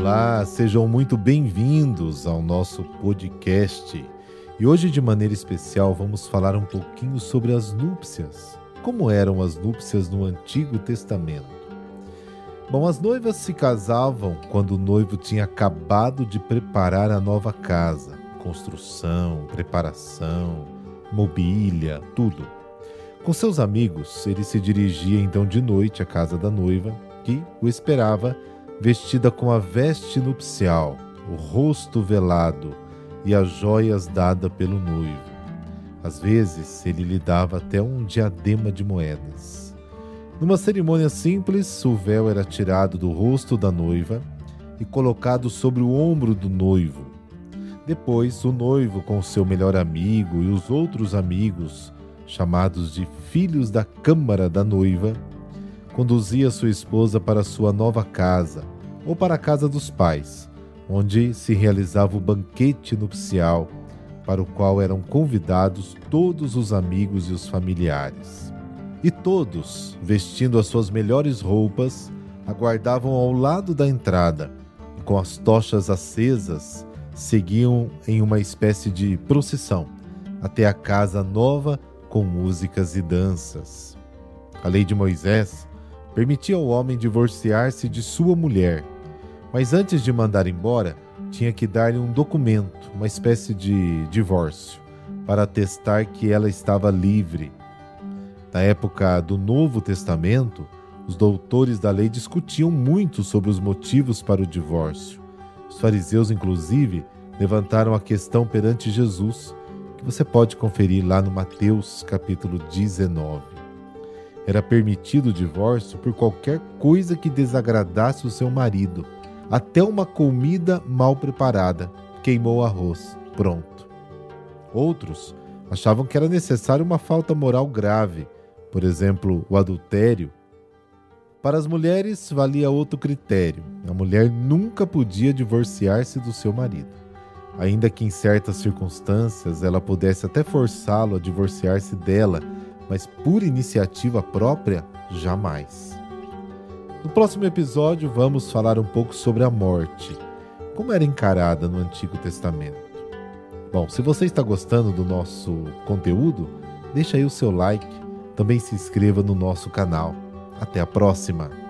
Olá, sejam muito bem-vindos ao nosso podcast. E hoje, de maneira especial, vamos falar um pouquinho sobre as núpcias. Como eram as núpcias no Antigo Testamento? Bom, as noivas se casavam quando o noivo tinha acabado de preparar a nova casa, construção, preparação, mobília, tudo. Com seus amigos, ele se dirigia então de noite à casa da noiva, que o esperava vestida com a veste nupcial, o rosto velado e as joias dadas pelo noivo. Às vezes, ele lhe dava até um diadema de moedas. Numa cerimônia simples, o véu era tirado do rosto da noiva e colocado sobre o ombro do noivo. Depois, o noivo, com seu melhor amigo e os outros amigos, chamados de filhos da câmara da noiva, conduzia sua esposa para sua nova casa ou para a casa dos pais, onde se realizava o banquete nupcial, para o qual eram convidados todos os amigos e os familiares. E todos, vestindo as suas melhores roupas, aguardavam ao lado da entrada, e com as tochas acesas, seguiam em uma espécie de procissão até a casa nova com músicas e danças. A lei de Moisés permitia ao homem divorciar-se de sua mulher, mas antes de mandar embora, tinha que dar-lhe um documento, uma espécie de divórcio, para atestar que ela estava livre. Na época do Novo Testamento, os doutores da lei discutiam muito sobre os motivos para o divórcio. Os fariseus, inclusive, levantaram a questão perante Jesus, que você pode conferir lá no Mateus capítulo 19. Era permitido o divórcio por qualquer coisa que desagradasse o seu marido, até uma comida mal preparada. Queimou arroz. Pronto. Outros achavam que era necessário uma falta moral grave, por exemplo, o adultério. Para as mulheres, valia outro critério: a mulher nunca podia divorciar-se do seu marido. Ainda que em certas circunstâncias ela pudesse até forçá-lo a divorciar-se dela mas por iniciativa própria, jamais. No próximo episódio, vamos falar um pouco sobre a morte, como era encarada no Antigo Testamento. Bom, se você está gostando do nosso conteúdo, deixa aí o seu like, também se inscreva no nosso canal. Até a próxima!